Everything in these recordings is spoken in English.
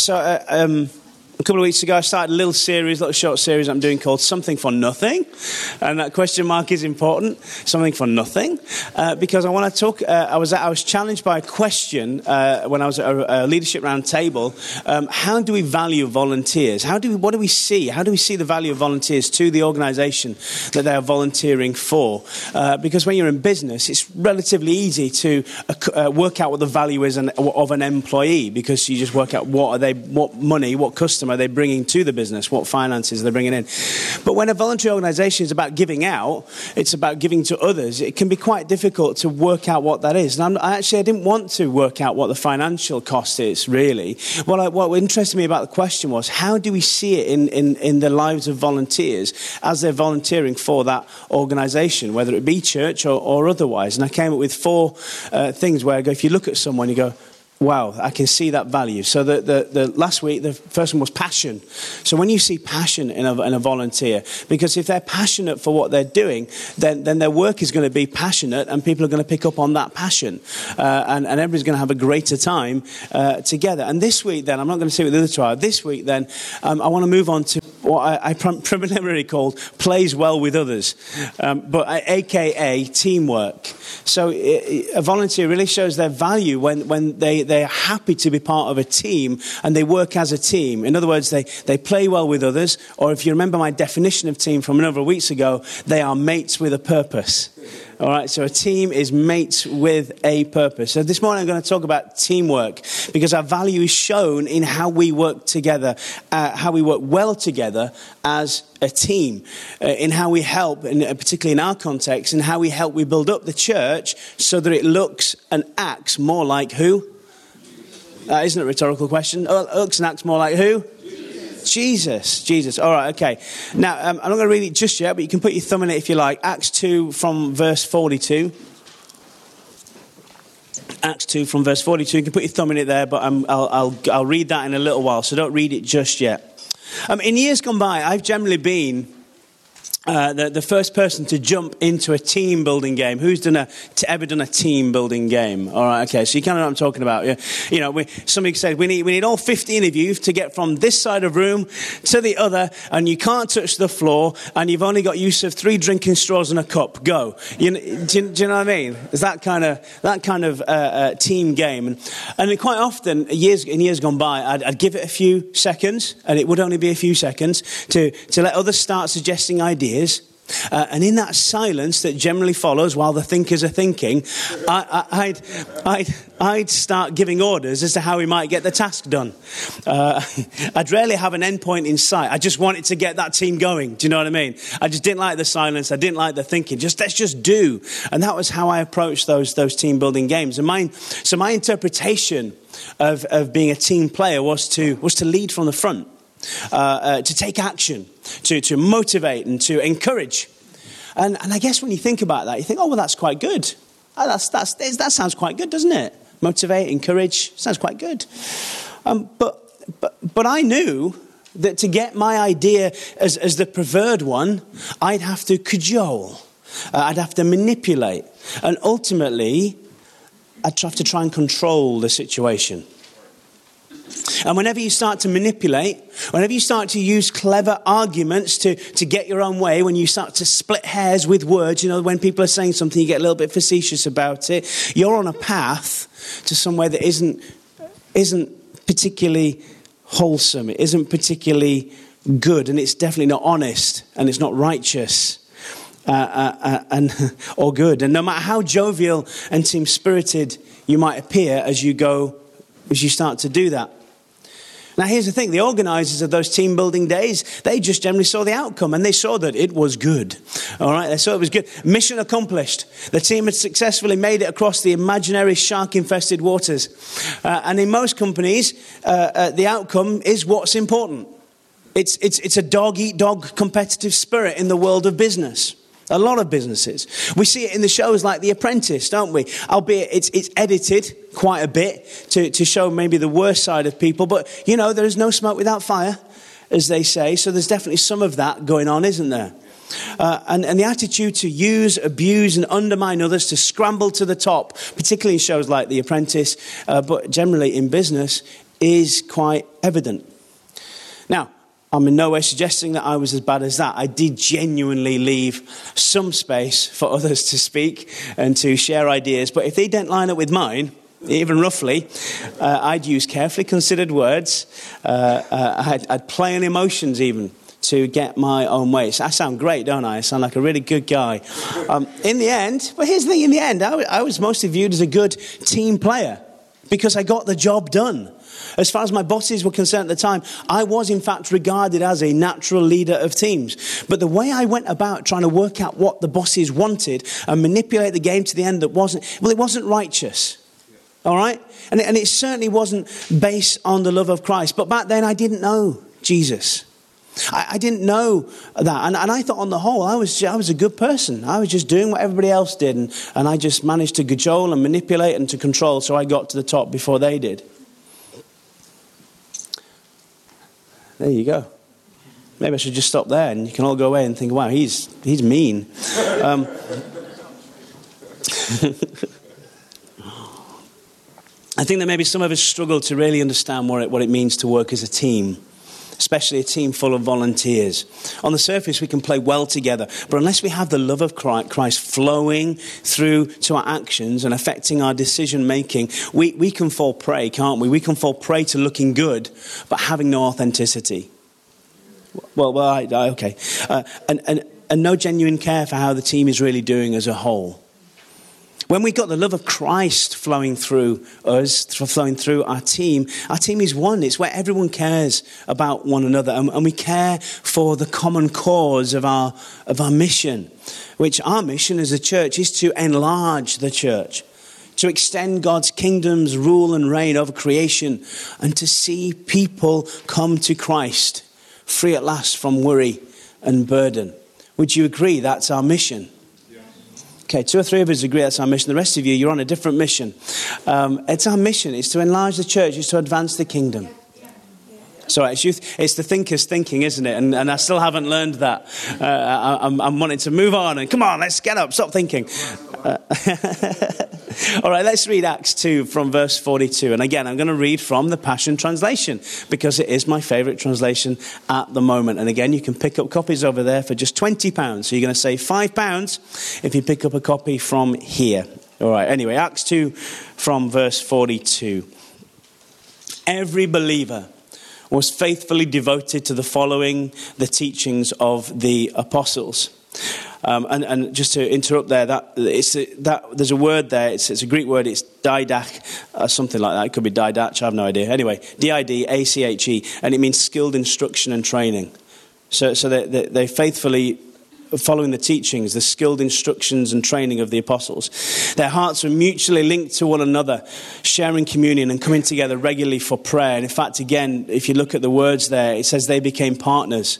So, uh, um, a couple of weeks ago, I started a little series, a little short series I'm doing called Something for Nothing. And that question mark is important Something for Nothing. Uh, because I want to talk, uh, I, was, I was challenged by a question uh, when I was at a, a leadership round table. Um, how do we value volunteers? How do we, what do we see? How do we see the value of volunteers to the organization that they are volunteering for? Uh, because when you're in business, it's relatively easy to uh, work out what the value is of an employee because you just work out what are they, what money, what customer are they bringing to the business? What finances are they bringing in? But when a voluntary organization is about giving out, it's about giving to others, it can be quite difficult to work out what that is. And I actually, I didn't want to work out what the financial cost is, really. What, I, what interested me about the question was how do we see it in, in, in the lives of volunteers as they're volunteering for that organization, whether it be church or, or otherwise? And I came up with four uh, things where I go, if you look at someone, you go, wow, I can see that value. So the, the, the, last week, the first one was passion. So when you see passion in a, in a volunteer, because if they're passionate for what they're doing, then, then their work is going to be passionate and people are going to pick up on that passion. Uh, and, and everybody's going to have a greater time uh, together. And this week then, I'm not going to say with the other trial, this week then, um, I want to move on to what I, I preliminarily called plays well with others, um, but AKA teamwork. So a volunteer really shows their value when, when they, they're happy to be part of a team and they work as a team. In other words, they, they play well with others, or if you remember my definition of team from a number of weeks ago, they are mates with a purpose. All right, so a team is mates with a purpose. So this morning I'm going to talk about teamwork because our value is shown in how we work together, uh, how we work well together as a team, uh, in how we help, and uh, particularly in our context, and how we help we build up the church so that it looks and acts more like who? That isn't a rhetorical question. Uh, looks and acts more like who? Jesus, Jesus. All right, okay. Now, um, I'm not going to read it just yet, but you can put your thumb in it if you like. Acts 2 from verse 42. Acts 2 from verse 42. You can put your thumb in it there, but I'll, I'll, I'll read that in a little while, so don't read it just yet. Um, in years gone by, I've generally been uh, the, the first person to jump into a team building game. Who's done a, ever done a team building game? All right, okay, so you kind of know what I'm talking about. Yeah? You know, we, somebody said we need, we need all 15 of you to get from this side of room to the other, and you can't touch the floor, and you've only got use of three drinking straws and a cup. Go. You, do, do, you know what I mean? It's that kind of, that kind of uh, uh, team game. And, and quite often, years, in years gone by, I'd, I'd give it a few seconds, and it would only be a few seconds, to, to let others start suggesting ideas ideas. Uh, and in that silence that generally follows while the thinkers are thinking, I, would I'd, I'd start giving orders as to how we might get the task done. Uh, I'd rarely have an endpoint in sight. I just wanted to get that team going. Do you know what I mean? I just didn't like the silence. I didn't like the thinking. Just let's just do. And that was how I approached those, those team building games. And my, so my interpretation of, of being a team player was to, was to lead from the front. Uh, uh, to take action, to, to motivate and to encourage. And, and I guess when you think about that, you think, oh, well, that's quite good. Oh, that's, that's, that sounds quite good, doesn't it? Motivate, encourage, sounds quite good. Um, but, but, but I knew that to get my idea as, as the preferred one, I'd have to cajole, uh, I'd have to manipulate, and ultimately, I'd have to try and control the situation. And whenever you start to manipulate, whenever you start to use clever arguments to, to get your own way, when you start to split hairs with words, you know, when people are saying something, you get a little bit facetious about it, you're on a path to somewhere that isn't, isn't particularly wholesome, it isn't particularly good, and it's definitely not honest, and it's not righteous. Uh, uh, uh, and or good, and no matter how jovial and team spirited you might appear as you go, as you start to do that, now, here's the thing the organizers of those team building days, they just generally saw the outcome and they saw that it was good. All right, they saw it was good. Mission accomplished. The team had successfully made it across the imaginary shark infested waters. Uh, and in most companies, uh, uh, the outcome is what's important. It's, it's, it's a dog eat dog competitive spirit in the world of business. A lot of businesses. We see it in the shows like The Apprentice, don't we? Albeit it's, it's edited quite a bit to, to show maybe the worst side of people, but you know, there is no smoke without fire, as they say, so there's definitely some of that going on, isn't there? Uh, and, and, the attitude to use, abuse, and undermine others, to scramble to the top, particularly in shows like The Apprentice, uh, but generally in business, is quite evident. Now, I'm in no way suggesting that I was as bad as that. I did genuinely leave some space for others to speak and to share ideas, but if they didn't line up with mine, even roughly, uh, I'd use carefully considered words. Uh, uh, I'd, I'd play on emotions even to get my own way. So I sound great, don't I? I sound like a really good guy. Um, in the end, but here's the thing in the end, I, I was mostly viewed as a good team player because I got the job done. As far as my bosses were concerned at the time, I was in fact regarded as a natural leader of teams. But the way I went about trying to work out what the bosses wanted and manipulate the game to the end that wasn't, well, it wasn't righteous. All right? And it, and it certainly wasn't based on the love of Christ. But back then I didn't know Jesus. I, I didn't know that. And, and, I thought, on the whole, I was, I was a good person. I was just doing what everybody else did. And, and I just managed to cajole and manipulate and to control so I got to the top before they did. There you go. Maybe I should just stop there and you can all go away and think, wow, he's, he's mean. Um, I think that maybe some of us struggle to really understand what it, what it means to work as a team especially a team full of volunteers. On the surface, we can play well together, but unless we have the love of Christ flowing through to our actions and affecting our decision making, we, we can fall prey, can't we? We can fall prey to looking good, but having no authenticity. Well, well I, I, okay. Uh, and, and, and no genuine care for how the team is really doing as a whole. When we've got the love of Christ flowing through us, flowing through our team, our team is one. It's where everyone cares about one another and, and we care for the common cause of our, of our mission, which our mission as a church is to enlarge the church to extend God's kingdom's rule and reign over creation, and to see people come to Christ, free at last from worry and burden. Would you agree that's our mission? Okay, two or three of us agree that's our mission. The rest of you, you're on a different mission. Um, it's our mission. It's to enlarge the church. It's to advance the kingdom. So it's, youth, it's the thinker's thinking, isn't it? And, and I still haven't learned that. Uh, I, am I'm wanting to move on and come on, let's get up, stop thinking. Uh, all right, let's read Acts 2 from verse 42. And again, I'm going to read from the Passion Translation because it is my favorite translation at the moment. And again, you can pick up copies over there for just £20. So you're going to save £5 if you pick up a copy from here. All right, anyway, Acts 2 from verse 42. Every believer was faithfully devoted to the following the teachings of the apostles. Um, and, and, just to interrupt there, that, it's a, that, there's a word there, it's, it's a Greek word, it's didach, or something like that. It could be didach, I have no idea. Anyway, D I D A C H E, and it means skilled instruction and training. So, so they, they, they faithfully following the teachings, the skilled instructions and training of the apostles. Their hearts were mutually linked to one another, sharing communion and coming together regularly for prayer. And in fact, again, if you look at the words there, it says they became partners.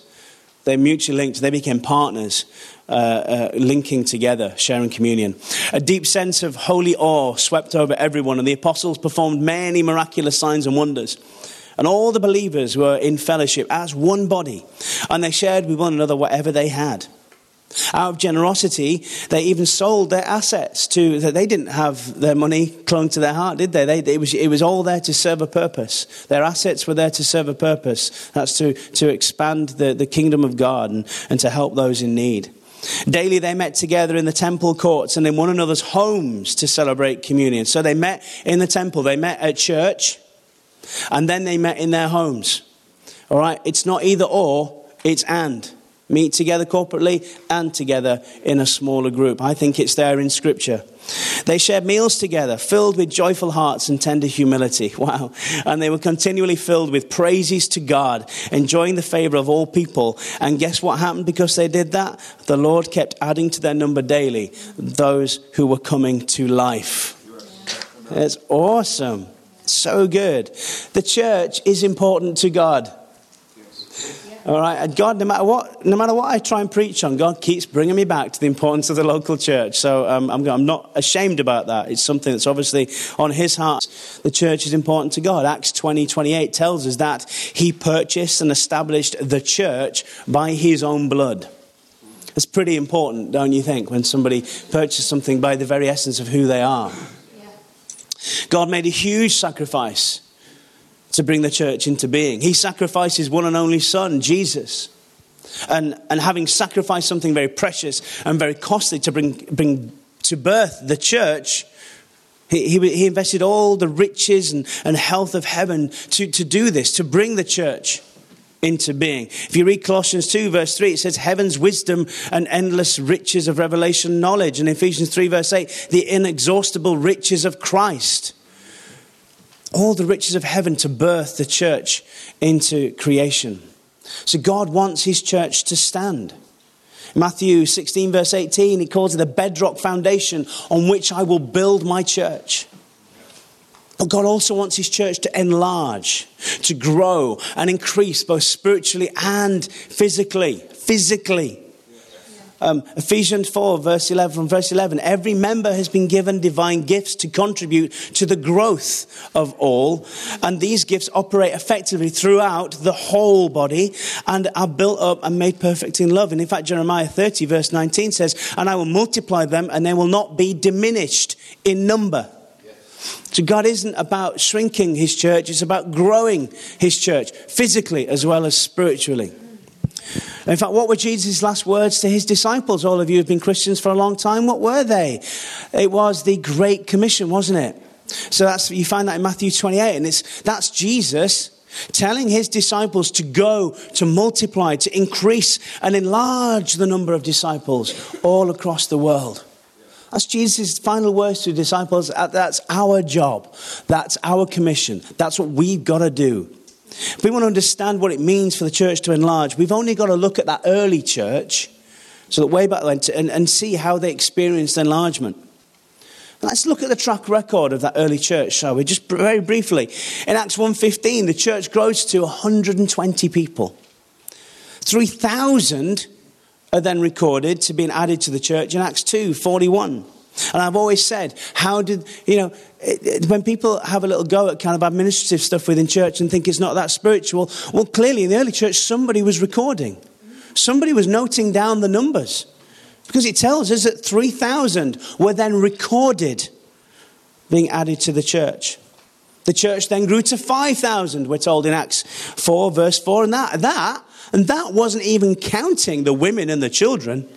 They're mutually linked. They became partners, uh, uh, linking together, sharing communion. A deep sense of holy awe swept over everyone, and the apostles performed many miraculous signs and wonders. And all the believers were in fellowship as one body, and they shared with one another whatever they had. Out of generosity, they even sold their assets to, they didn't have their money clung to their heart, did they? they it, was, it was all there to serve a purpose. Their assets were there to serve a purpose. That's to, to expand the, the kingdom of God and, and to help those in need. Daily they met together in the temple courts and in one another's homes to celebrate communion. So they met in the temple, they met at church, and then they met in their homes. All right? It's not either or, it's and meet together corporately and together in a smaller group. I think it's there in Scripture. They shared meals together, filled with joyful hearts and tender humility. Wow. And they were continually filled with praises to God, enjoying the favor of all people. And guess what happened because they did that? The Lord kept adding to their number daily those who were coming to life. It's awesome. So good. The church is important to God. All right, and God, no matter what, no matter what I try and preach on, God keeps bringing me back to the importance of the local church. So um, I'm, I'm not ashamed about that. It's something that's obviously on His heart. The church is important to God. Acts 20, 28 tells us that He purchased and established the church by His own blood. It's pretty important, don't you think, when somebody purchases something by the very essence of who they are? God made a huge sacrifice to bring the church into being. He sacrificed his one and only Son, Jesus. And, and having sacrificed something very precious and very costly to bring, bring to birth the church, he, he, he invested all the riches and, and health of heaven to, to do this, to bring the church into being. If you read Colossians 2, verse 3, it says, Heaven's wisdom and endless riches of revelation knowledge. And Ephesians 3, verse 8, the inexhaustible riches of Christ. All the riches of heaven to birth the church into creation. So God wants his church to stand. Matthew 16, verse 18, he calls it the bedrock foundation on which I will build my church. But God also wants his church to enlarge, to grow and increase both spiritually and physically. Physically. Um, Ephesians 4, verse 11, from verse 11, every member has been given divine gifts to contribute to the growth of all. And these gifts operate effectively throughout the whole body and are built up and made perfect in love. And in fact, Jeremiah 30, verse 19 says, And I will multiply them and they will not be diminished in number. So God isn't about shrinking his church, it's about growing his church physically as well as spiritually. In fact, what were Jesus' last words to his disciples? All of you have been Christians for a long time. What were they? It was the Great Commission, wasn't it? So that's, you find that in Matthew 28, and it's, that's Jesus telling his disciples to go, to multiply, to increase and enlarge the number of disciples all across the world. That's Jesus' final words to disciples. That's our job. That's our commission. That's what we've got to do. If we want to understand what it means for the church to enlarge, we've only got to look at that early church, so that way back then, and, and see how they experienced enlargement. Let's look at the track record of that early church, shall we? Just very briefly. In Acts 1.15, the church grows to 120 people. 3,000 are then recorded to being added to the church in Acts 2.41. And I've always said, how did, you know, it, it, when people have a little go at kind of administrative stuff within church and think it's not that spiritual, well, clearly in the early church, somebody was recording. Somebody was noting down the numbers. Because it tells us that 3,000 were then recorded being added to the church. The church then grew to 5,000, we're told in Acts 4, verse 4. And that, that, and that wasn't even counting the women and the children.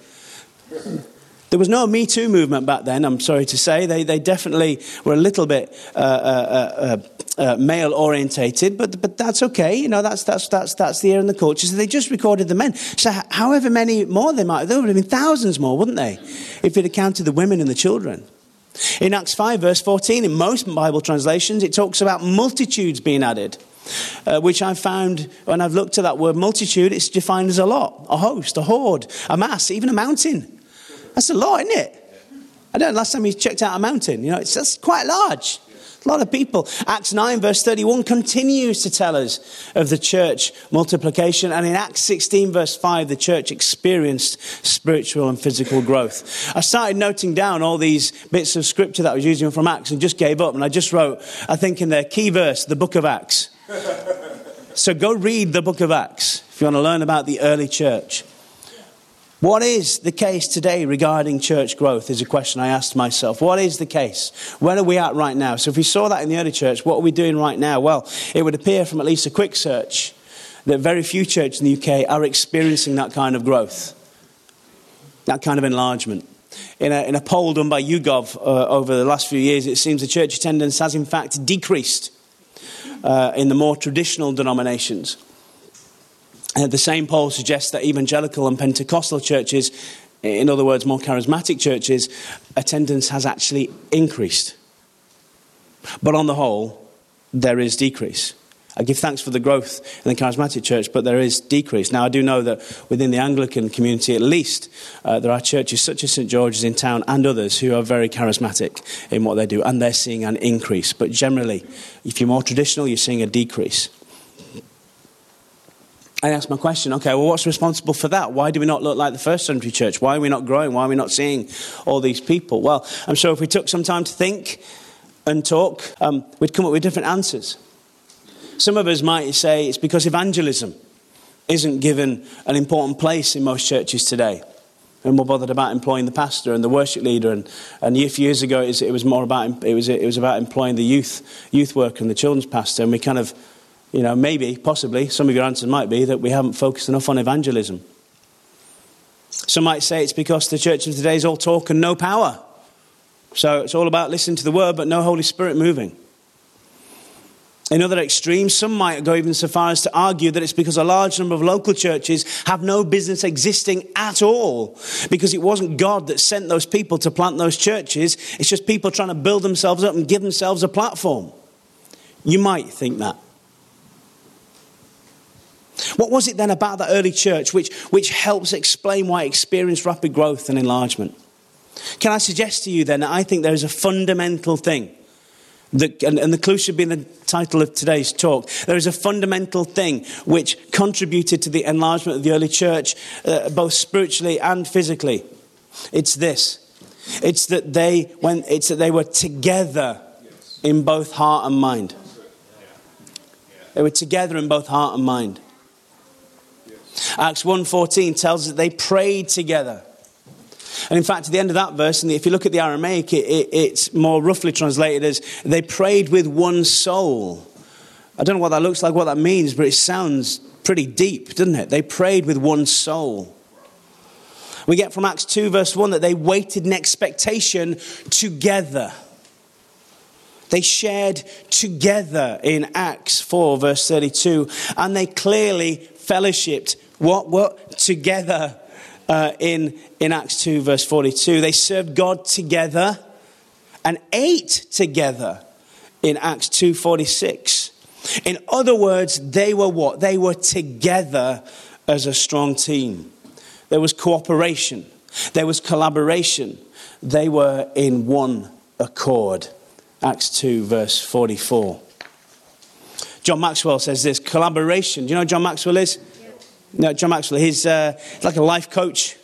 There was no Me Too movement back then, I'm sorry to say. They, they definitely were a little bit uh, uh, uh, uh male orientated, but, but that's okay. You know, that's, that's, that's, that's the air and the culture. So they just recorded the men. So, however many more they might, have there would have been thousands more, wouldn't they, if it had counted the women and the children. In Acts 5, verse 14, in most Bible translations, it talks about multitudes being added. Uh, which I've found when I've looked at that word multitude, it's defined as a lot, a host, a horde, a mass, even a mountain. That's a lot, isn't it? I don't know, last time you checked out a mountain, you know, it's that's quite large. A lot of people. Acts 9, verse 31 continues to tell us of the church multiplication. And in Acts 16, verse 5, the church experienced spiritual and physical growth. I started noting down all these bits of scripture that I was using from Acts and just gave up. And I just wrote, I think, in the key verse, the book of Acts. so go read the book of Acts if you want to learn about the early church. What is the case today regarding church growth? Is a question I asked myself. What is the case? Where are we at right now? So, if we saw that in the early church, what are we doing right now? Well, it would appear from at least a quick search that very few churches in the UK are experiencing that kind of growth, that kind of enlargement. In a, in a poll done by YouGov uh, over the last few years, it seems the church attendance has in fact decreased uh, in the more traditional denominations. Uh, the same poll suggests that evangelical and Pentecostal churches, in other words, more charismatic churches, attendance has actually increased. But on the whole, there is decrease. I give thanks for the growth in the charismatic church, but there is decrease. Now, I do know that within the Anglican community, at least, uh, there are churches such as St George's in town and others who are very charismatic in what they do, and they're seeing an increase. But generally, if you're more traditional, you're seeing a decrease. I asked my question, okay, well, what's responsible for that? Why do we not look like the first century church? Why are we not growing? Why are we not seeing all these people? Well, I'm sure if we took some time to think and talk, um, we'd come up with different answers. Some of us might say it's because evangelism isn't given an important place in most churches today. And we're bothered about employing the pastor and the worship leader. And, and a few years ago, it was, it was more about, it was, it was about employing the youth, youth worker and the children's pastor. And we kind of You know, maybe, possibly, some of your answers might be that we haven't focused enough on evangelism. Some might say it's because the church of today is all talk and no power. So it's all about listening to the word, but no Holy Spirit moving. In other extremes, some might go even so far as to argue that it's because a large number of local churches have no business existing at all, because it wasn't God that sent those people to plant those churches. It's just people trying to build themselves up and give themselves a platform. You might think that. What was it then about that early church which, which helps explain why it experienced rapid growth and enlargement? Can I suggest to you then that I think there is a fundamental thing the, and, and, the clue should be in the title of today's talk. There is a fundamental thing which contributed to the enlargement of the early church, uh, both spiritually and physically. It's this. It's that they, when, it's that they were together in both heart and mind. They were together in both heart and mind. Acts 1.14 tells us that they prayed together. And in fact, at the end of that verse, and if you look at the Aramaic, it, it, it's more roughly translated as they prayed with one soul. I don't know what that looks like, what that means, but it sounds pretty deep, doesn't it? They prayed with one soul. We get from Acts 2, verse 1, that they waited in expectation together. They shared together in Acts 4, verse 32, and they clearly fellowshipped. What? What? Together uh, in, in Acts 2, verse 42. They served God together and ate together in Acts 2:46. In other words, they were what? They were together as a strong team. There was cooperation, there was collaboration. They were in one accord. Acts 2 verse 44. John Maxwell says this collaboration. Do you know John Maxwell is? No, John Maxwell, he's uh, like a life coach.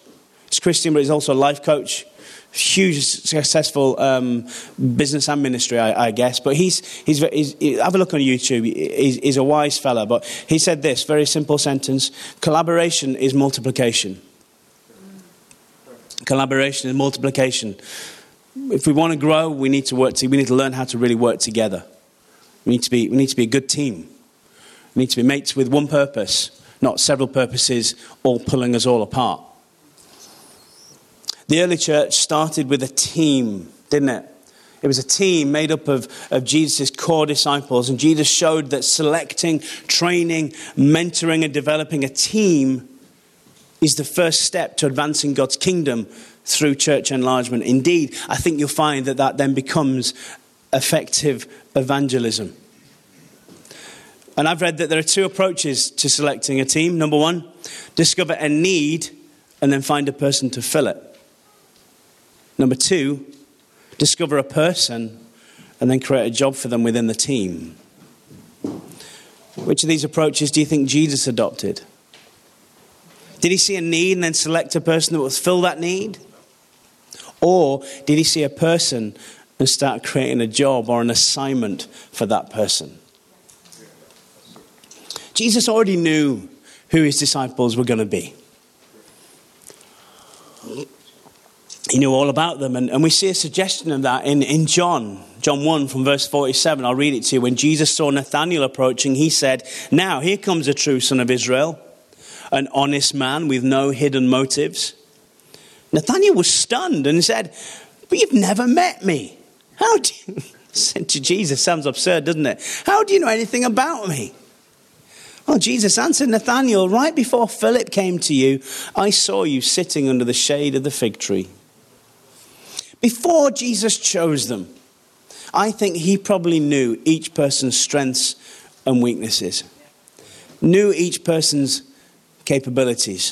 He's Christian, but he's also a life coach. Huge, successful um, business and ministry, I, I, guess. But he's, he's, he's, have a look on YouTube. He's, he's a wise fella. But he said this very simple sentence collaboration is multiplication. Collaboration is multiplication. If we want to grow, we need to work. To, we need to learn how to really work together. We need to be. We need to be a good team. We need to be mates with one purpose not several purposes all pulling us all apart. The early church started with a team, didn't it? It was a team made up of, of Jesus' core disciples, and Jesus showed that selecting, training, mentoring, and developing a team is the first step to advancing God's kingdom through church enlargement. Indeed, I think you'll find that that then becomes effective evangelism. And I've read that there are two approaches to selecting a team. Number one, discover a need and then find a person to fill it. Number two, discover a person and then create a job for them within the team. Which of these approaches do you think Jesus adopted? Did he see a need and then select a person that would fill that need? Or did he see a person and start creating a job or an assignment for that person? Jesus already knew who his disciples were going to be. He knew all about them, and, and we see a suggestion of that in, in John, John 1 from verse 47. I'll read it to you. When Jesus saw Nathanael approaching, he said, Now here comes a true son of Israel, an honest man with no hidden motives. Nathanael was stunned and said, But you've never met me. How do you? Said to Jesus, sounds absurd, doesn't it? How do you know anything about me? Well, Jesus answered Nathanael, right before Philip came to you, I saw you sitting under the shade of the fig tree. Before Jesus chose them, I think he probably knew each person's strengths and weaknesses, knew each person's capabilities.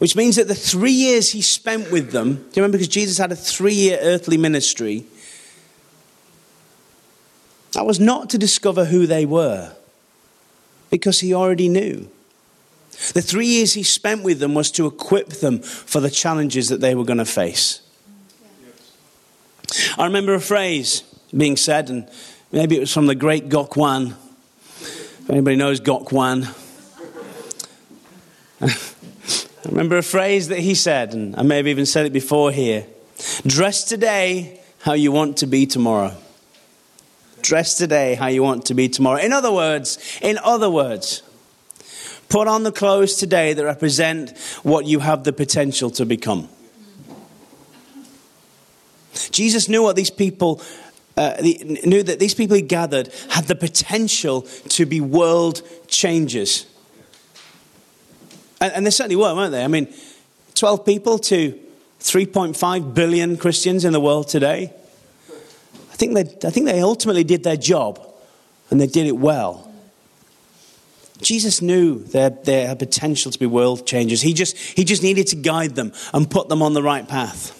Which means that the three years he spent with them, do you remember? Because Jesus had a three year earthly ministry, that was not to discover who they were because he already knew. The three years he spent with them was to equip them for the challenges that they were going to face. I remember a phrase being said, and maybe it was from the great Gok Wan. If anybody knows Gok Wan, I remember a phrase that he said, and I may have even said it before here Dress today how you want to be tomorrow. Dress today how you want to be tomorrow. In other words, in other words, put on the clothes today that represent what you have the potential to become. Jesus knew what these people uh, knew that these people he gathered had the potential to be world changers. And, and they certainly were, weren't they? I mean, 12 people to 3.5 billion Christians in the world today. I think they, I think they ultimately did their job and they did it well. Jesus knew their, their potential to be world changers. He just, he just needed to guide them and put them on the right path.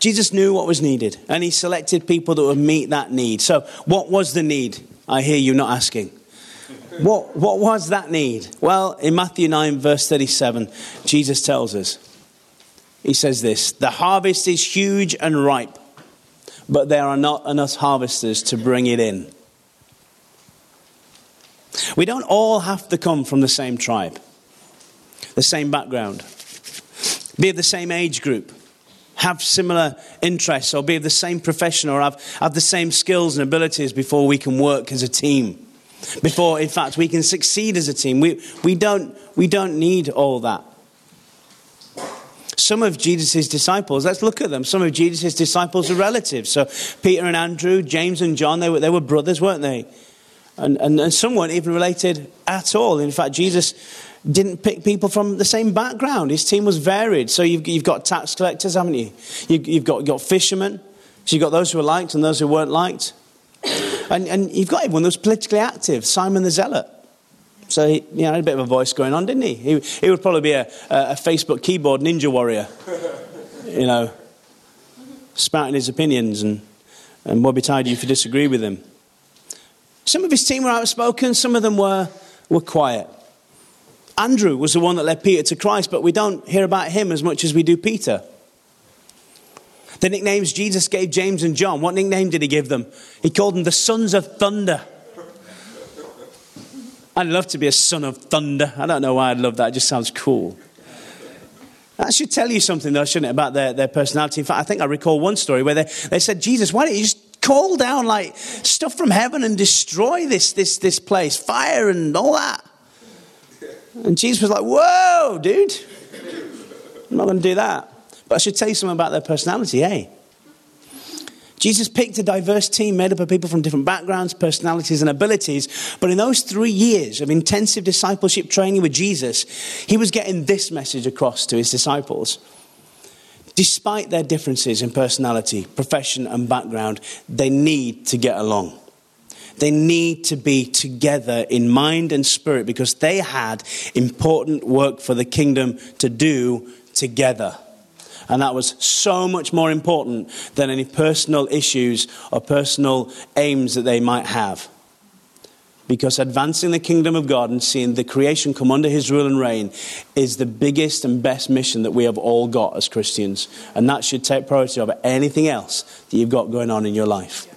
Jesus knew what was needed and he selected people that would meet that need. So, what was the need? I hear you not asking. What, what was that need? Well, in Matthew 9, verse 37, Jesus tells us, He says this The harvest is huge and ripe, but there are not enough harvesters to bring it in. We don't all have to come from the same tribe, the same background, be of the same age group, have similar interests, or be of the same profession, or have, have the same skills and abilities before we can work as a team. Before, in fact, we can succeed as a team. We, we, don't, we don't need all that. Some of Jesus' disciples, let's look at them. Some of Jesus' disciples are relatives. So Peter and Andrew, James and John, they were, they were brothers, weren't they? And, and, and some weren't even related at all. In fact, Jesus didn't pick people from the same background. His team was varied. So you've, you've got tax collectors, haven't you? you you've got, you've got fishermen. So you've got those who were liked and those who weren't liked. And, and you've got everyone who's politically active, Simon the Zealot. So he you know, had a bit of a voice going on, didn't he? He, he would probably be a, a Facebook keyboard ninja warrior, you know, spouting his opinions and, and would be tired if you disagree with him. Some of his team were outspoken, some of them were, were quiet. Andrew was the one that led Peter to Christ, but we don't hear about him as much as we do Peter. The nicknames Jesus gave James and John, what nickname did he give them? He called them the sons of thunder. I'd love to be a son of thunder. I don't know why I'd love that, it just sounds cool. That should tell you something, though, shouldn't it, about their, their personality. In fact, I think I recall one story where they, they said, Jesus, why don't you just call down like stuff from heaven and destroy this, this, this place, fire and all that? And Jesus was like, Whoa, dude, I'm not going to do that. But I should tell you something about their personality, hey? Jesus picked a diverse team made up of people from different backgrounds, personalities, and abilities. But in those three years of intensive discipleship training with Jesus, he was getting this message across to his disciples. Despite their differences in personality, profession, and background, they need to get along. They need to be together in mind and spirit because they had important work for the kingdom to do together. And that was so much more important than any personal issues or personal aims that they might have. Because advancing the kingdom of God and seeing the creation come under his rule and reign is the biggest and best mission that we have all got as Christians. And that should take priority over anything else that you've got going on in your life.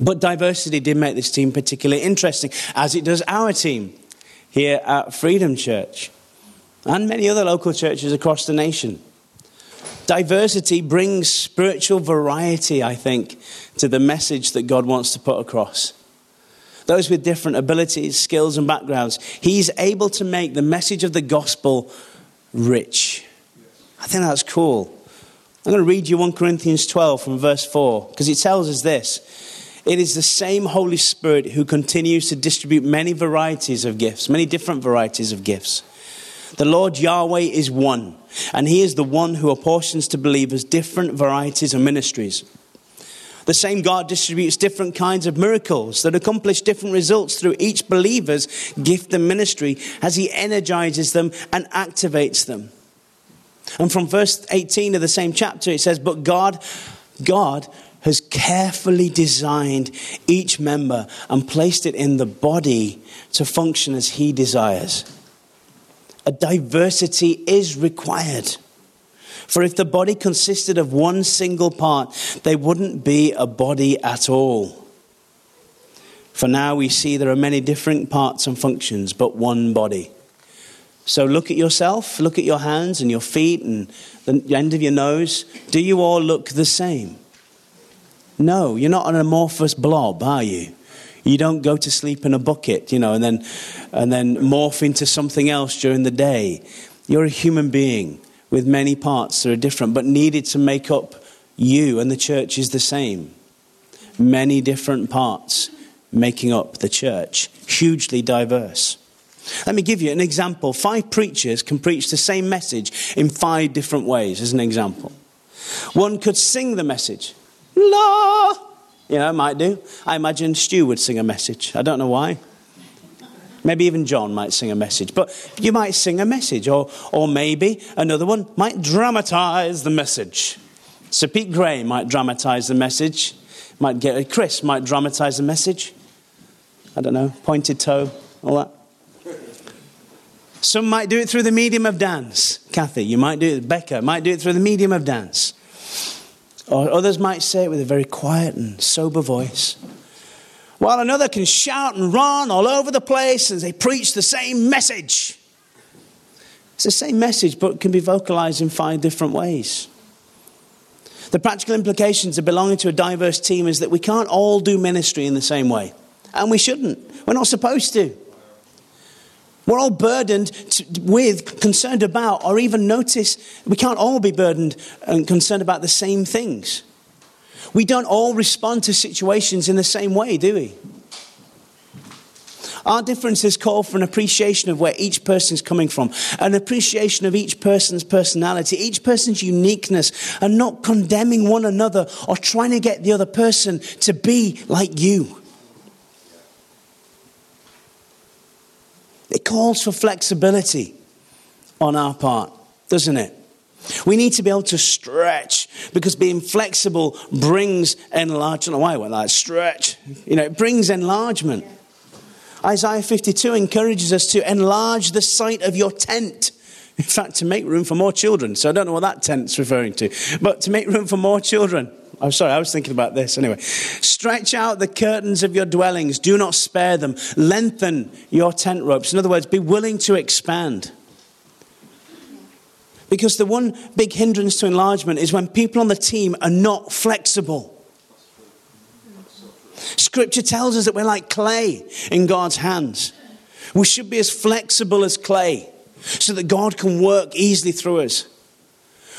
But diversity did make this team particularly interesting, as it does our team here at Freedom Church and many other local churches across the nation. Diversity brings spiritual variety, I think, to the message that God wants to put across. Those with different abilities, skills, and backgrounds, He's able to make the message of the gospel rich. I think that's cool. I'm going to read you 1 Corinthians 12 from verse 4 because it tells us this. It is the same Holy Spirit who continues to distribute many varieties of gifts, many different varieties of gifts. The Lord Yahweh is one, and He is the one who apportions to believers different varieties of ministries. The same God distributes different kinds of miracles that accomplish different results through each believer's gift and ministry as He energizes them and activates them. And from verse 18 of the same chapter, it says, But God, God has carefully designed each member and placed it in the body to function as He desires a diversity is required. For if the body consisted of one single part, they wouldn't be a body at all. For now we see there are many different parts and functions, but one body. So look at yourself, look at your hands and your feet and the end of your nose. Do you all look the same? No, you're not an amorphous blob, are you? You don't go to sleep in a bucket, you know, and then, and then morph into something else during the day. You're a human being with many parts that are different, but needed to make up you, and the church is the same. Many different parts making up the church, hugely diverse. Let me give you an example. Five preachers can preach the same message in five different ways, as an example. One could sing the message. La! You know, might do. I imagine Stu would sing a message. I don't know why. Maybe even John might sing a message. But you might sing a message, or, or maybe another one might dramatize the message. Sir Pete Gray might dramatize the message. Might get Chris might dramatize the message. I don't know, pointed toe, all that. Some might do it through the medium of dance. Kathy, you might do it. Becca might do it through the medium of dance. Or others might say it with a very quiet and sober voice. While another can shout and run all over the place as they preach the same message. It's the same message, but can be vocalized in five different ways. The practical implications of belonging to a diverse team is that we can't all do ministry in the same way. And we shouldn't. We're not supposed to. We're all burdened with, concerned about, or even notice we can't all be burdened and concerned about the same things. We don't all respond to situations in the same way, do we? Our differences call for an appreciation of where each person is coming from, an appreciation of each person's personality, each person's uniqueness, and not condemning one another or trying to get the other person to be like you. It calls for flexibility on our part, doesn't it? We need to be able to stretch because being flexible brings enlargement. Why went like stretch. You know, it brings enlargement. Isaiah 52 encourages us to enlarge the site of your tent. In fact, to make room for more children. So I don't know what that tent's referring to, but to make room for more children. I'm sorry, I was thinking about this anyway. Stretch out the curtains of your dwellings, do not spare them. Lengthen your tent ropes. In other words, be willing to expand. Because the one big hindrance to enlargement is when people on the team are not flexible. Scripture tells us that we're like clay in God's hands. We should be as flexible as clay so that God can work easily through us.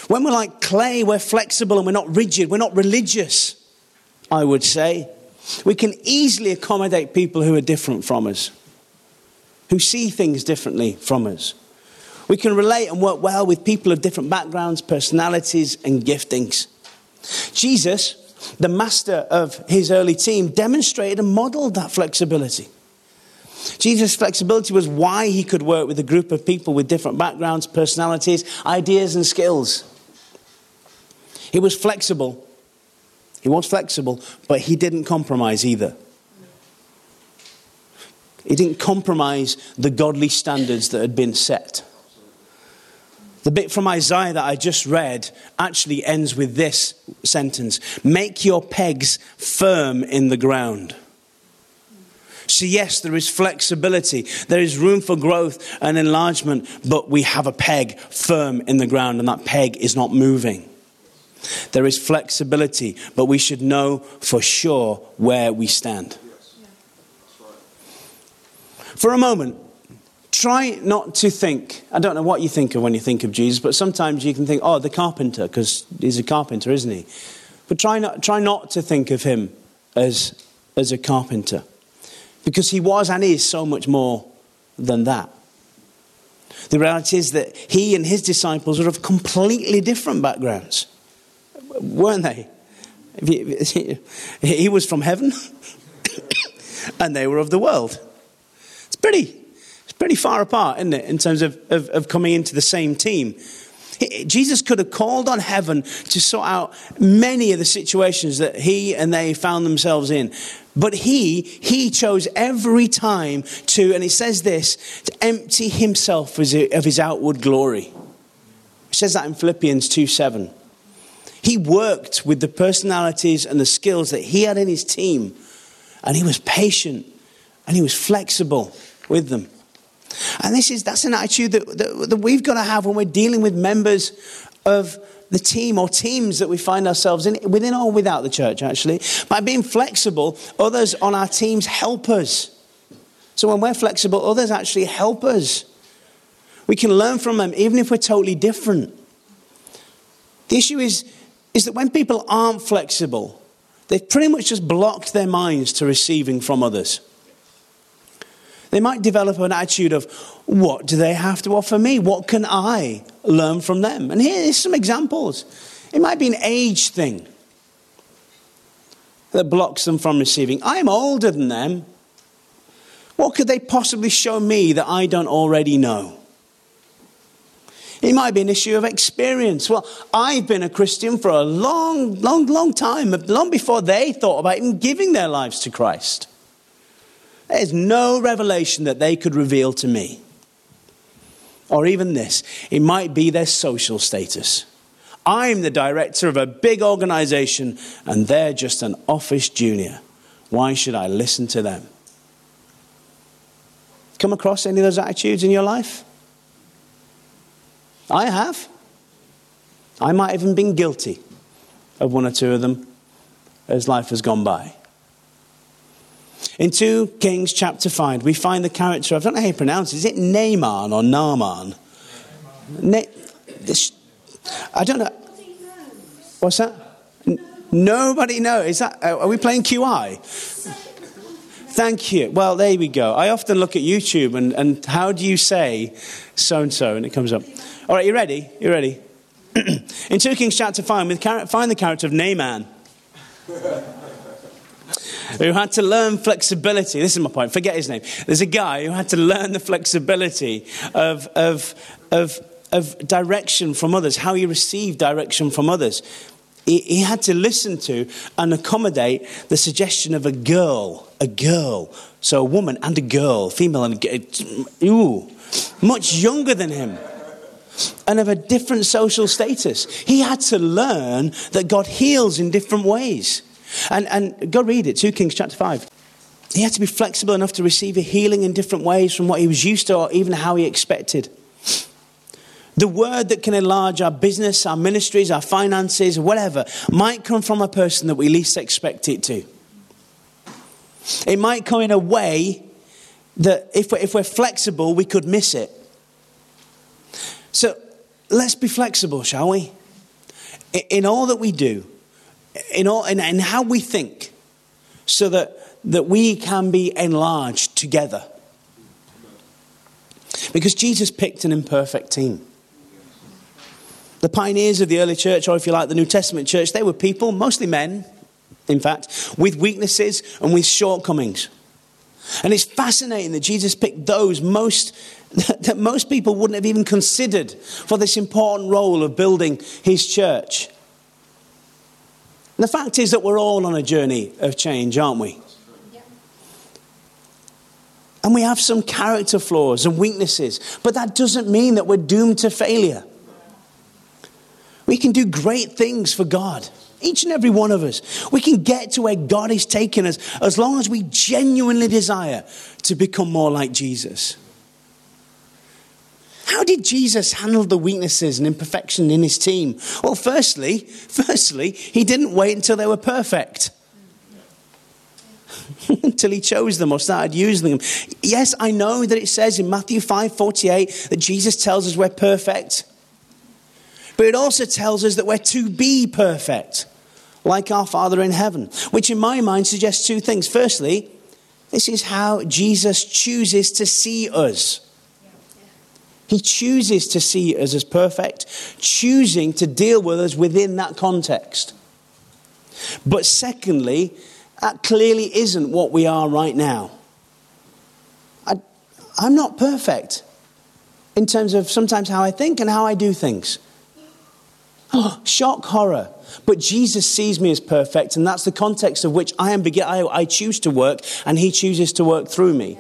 When we're like clay, we're flexible and we're not rigid, we're not religious, I would say. We can easily accommodate people who are different from us, who see things differently from us. We can relate and work well with people of different backgrounds, personalities, and giftings. Jesus, the master of his early team, demonstrated and modeled that flexibility. Jesus' flexibility was why he could work with a group of people with different backgrounds, personalities, ideas, and skills. He was flexible. He was flexible, but he didn't compromise either. He didn't compromise the godly standards that had been set. The bit from Isaiah that I just read actually ends with this sentence Make your pegs firm in the ground. So, yes, there is flexibility, there is room for growth and enlargement, but we have a peg firm in the ground, and that peg is not moving. There is flexibility, but we should know for sure where we stand. For a moment, try not to think, I don't know what you think of when you think of Jesus, but sometimes you can think, oh, the carpenter, because he's a carpenter, isn't he? But try not, try not to think of him as, as a carpenter, because he was and is so much more than that. The reality is that he and his disciples are of completely different backgrounds weren't they? He was from heaven, and they were of the world. It's pretty, it's pretty far apart, isn't it, in terms of, of, of coming into the same team. Jesus could have called on heaven to sort out many of the situations that he and they found themselves in. But he, he chose every time to, and it says this, to empty himself of his outward glory. It says that in Philippians 2 7. He worked with the personalities and the skills that he had in his team, and he was patient and he was flexible with them. And this is that's an attitude that, that, that we've got to have when we're dealing with members of the team or teams that we find ourselves in, within or without the church, actually. By being flexible, others on our teams help us. So when we're flexible, others actually help us. We can learn from them, even if we're totally different. The issue is, is that when people aren't flexible, they've pretty much just blocked their minds to receiving from others. They might develop an attitude of, what do they have to offer me? What can I learn from them? And here's some examples. It might be an age thing that blocks them from receiving. I'm older than them. What could they possibly show me that I don't already know? It might be an issue of experience. Well, I've been a Christian for a long, long, long time, long before they thought about even giving their lives to Christ. There's no revelation that they could reveal to me. Or even this it might be their social status. I'm the director of a big organization and they're just an office junior. Why should I listen to them? Come across any of those attitudes in your life? I have. I might have even been guilty of one or two of them as life has gone by. In 2 Kings chapter 5, we find the character, I don't know how you pronounce it, is it Naaman or Naaman? Na- this, I don't know. What's that? N- nobody knows. Is that, uh, are we playing QI? Thank you. Well, there we go. I often look at YouTube and, and how do you say so and so? And it comes up. All right, you ready? You ready? In 2 Kings chapter 5, we find the character of Naaman, who had to learn flexibility. This is my point. Forget his name. There's a guy who had to learn the flexibility of, of, of, of direction from others, how he received direction from others. He, he had to listen to and accommodate the suggestion of a girl, a girl. So a woman and a girl, female and ooh, much younger than him and of a different social status. He had to learn that God heals in different ways. And, and go read it, 2 Kings chapter 5. He had to be flexible enough to receive a healing in different ways from what he was used to or even how he expected. The word that can enlarge our business, our ministries, our finances, whatever, might come from a person that we least expect it to. It might come in a way that if we're, if we're flexible, we could miss it. So let's be flexible, shall we? In all that we do, in, all, in, in how we think, so that, that we can be enlarged together. Because Jesus picked an imperfect team. The pioneers of the early church, or if you like, the New Testament church, they were people, mostly men, in fact, with weaknesses and with shortcomings. And it's fascinating that Jesus picked those most that most people wouldn't have even considered for this important role of building his church. And the fact is that we're all on a journey of change, aren't we? And we have some character flaws and weaknesses, but that doesn't mean that we're doomed to failure. We can do great things for God. Each and every one of us. We can get to where God is taking us as long as we genuinely desire to become more like Jesus. How did Jesus handle the weaknesses and imperfection in his team? Well, firstly, firstly, he didn't wait until they were perfect. until he chose them or started using them. Yes, I know that it says in Matthew 5:48 that Jesus tells us we're perfect. But it also tells us that we're to be perfect, like our Father in heaven, which in my mind suggests two things. Firstly, this is how Jesus chooses to see us. He chooses to see us as perfect, choosing to deal with us within that context. But secondly, that clearly isn't what we are right now. I, am not perfect in terms of sometimes how I think and how I do things. Oh, shock, horror. But Jesus sees me as perfect, and that's the context of which I am. I, I choose to work, and He chooses to work through me.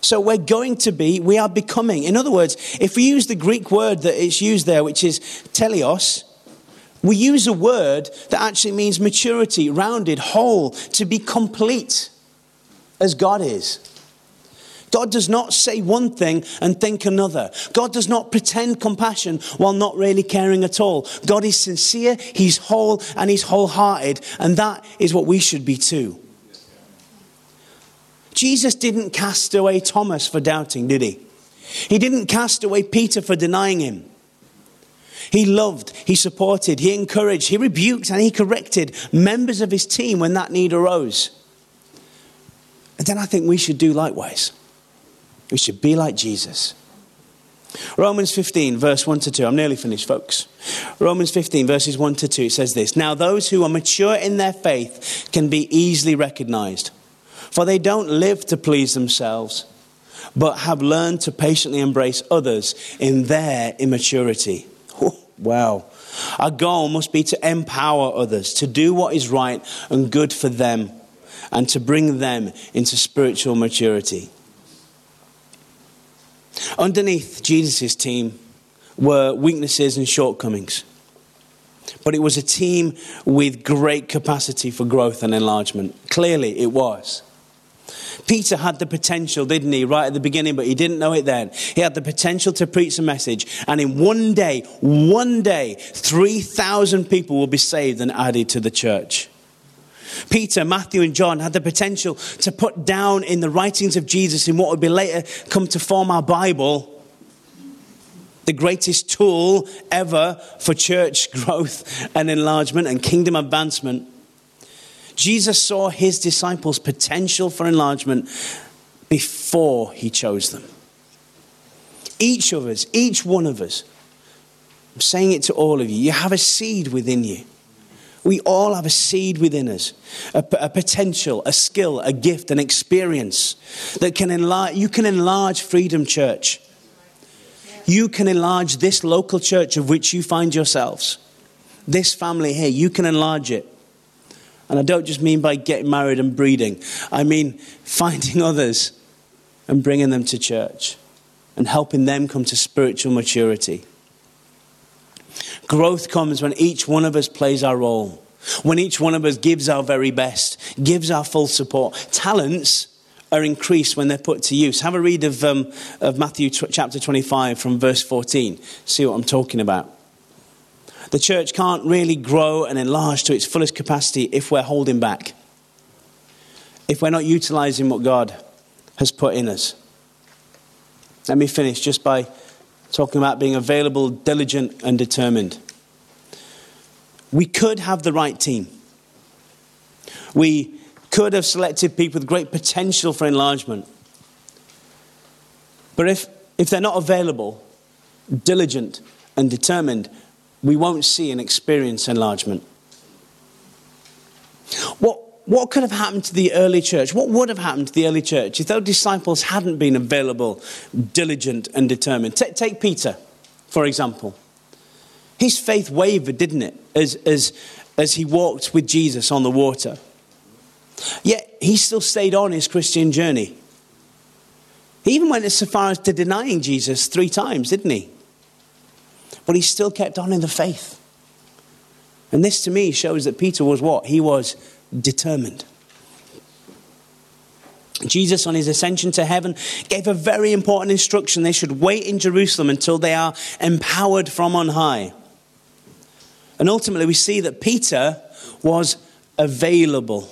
So we're going to be, we are becoming. In other words, if we use the Greek word that is used there, which is teleos, we use a word that actually means maturity, rounded, whole, to be complete as God is. God does not say one thing and think another. God does not pretend compassion while not really caring at all. God is sincere, He's whole, and He's wholehearted, and that is what we should be too. Jesus didn't cast away Thomas for doubting, did he? He didn't cast away Peter for denying him. He loved, he supported, he encouraged, he rebuked, and he corrected members of his team when that need arose. And then I think we should do likewise. We should be like Jesus. Romans 15, verse 1 to 2. I'm nearly finished, folks. Romans 15, verses 1 to 2, it says this Now those who are mature in their faith can be easily recognized, for they don't live to please themselves, but have learned to patiently embrace others in their immaturity. wow. Our goal must be to empower others to do what is right and good for them and to bring them into spiritual maturity. Underneath Jesus' team were weaknesses and shortcomings. But it was a team with great capacity for growth and enlargement. Clearly, it was. Peter had the potential, didn't he, right at the beginning, but he didn't know it then. He had the potential to preach a message, and in one day, one day, 3,000 people will be saved and added to the church. Peter, Matthew, and John had the potential to put down in the writings of Jesus in what would be later come to form our Bible the greatest tool ever for church growth and enlargement and kingdom advancement. Jesus saw his disciples' potential for enlargement before he chose them. Each of us, each one of us, I'm saying it to all of you, you have a seed within you. We all have a seed within us, a, a, potential, a skill, a gift, an experience that can enlarge. You can enlarge Freedom Church. You can enlarge this local church of which you find yourselves. This family here, you can enlarge it. And I don't just mean by getting married and breeding, I mean finding others and bringing them to church and helping them come to spiritual maturity. Growth comes when each one of us plays our role, when each one of us gives our very best, gives our full support. Talents are increased when they're put to use. Have a read of, um, of Matthew t- chapter 25 from verse 14. See what I'm talking about. The church can't really grow and enlarge to its fullest capacity if we're holding back, if we're not utilizing what God has put in us. Let me finish just by talking about being available, diligent, and determined. We could have the right team. We could have selected people with great potential for enlargement. But if, if they're not available, diligent, and determined, we won't see and experience enlargement. What what could have happened to the early church? What would have happened to the early church if those disciples hadn't been available, diligent, and determined? T- take Peter, for example. His faith wavered, didn't it, as, as, as he walked with Jesus on the water. Yet he still stayed on his Christian journey. He even went as far as to denying Jesus three times, didn't he? But he still kept on in the faith. And this to me shows that Peter was what? He was determined. Jesus, on his ascension to heaven, gave a very important instruction. They should wait in Jerusalem until they are empowered from on high. And ultimately, we see that Peter was available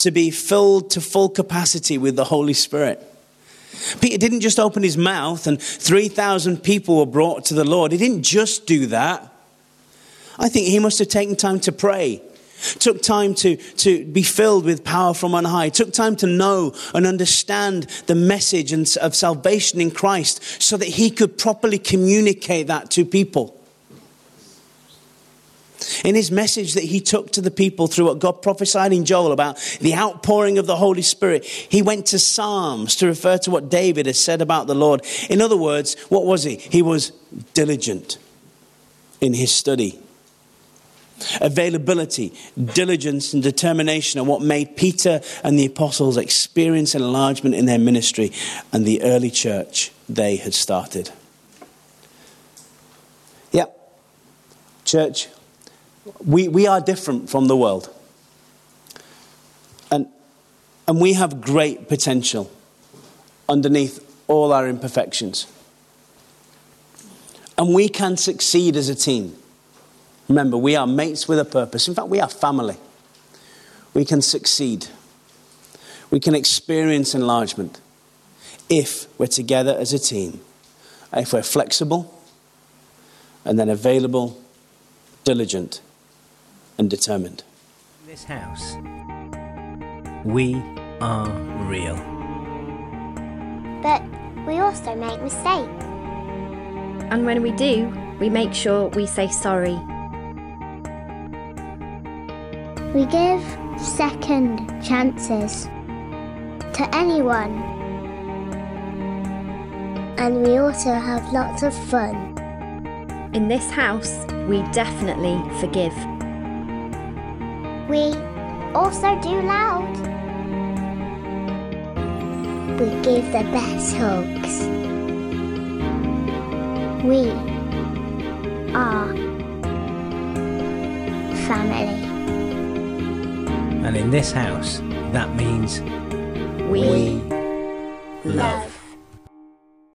to be filled to full capacity with the Holy Spirit. Peter didn't just open his mouth and 3,000 people were brought to the Lord. He didn't just do that. I think he must have taken time to pray took time to, to be filled with power from on high, took time to know and understand the message and, of salvation in Christ so that he could properly communicate that to people. In his message that he took to the people through what God prophesied in Joel about the outpouring of the Holy Spirit, he went to Psalms to refer to what David has said about the Lord. In other words, what was he? He was diligent in his study Availability, diligence, and determination are what made Peter and the apostles experience enlargement in their ministry and the early church they had started. Yep, church, we, we are different from the world. And, and we have great potential. underneath all our imperfections. And we can succeed as a team. Remember, we are mates with a purpose. In fact, we are family. We can succeed. We can experience enlargement if we're together as a team, if we're flexible and then available, diligent, and determined. In this house, we are real. But we also make mistakes. And when we do, we make sure we say sorry. We give second chances to anyone. And we also have lots of fun. In this house, we definitely forgive. We also do loud. We give the best hugs. We are family. And in this house, that means We, we love.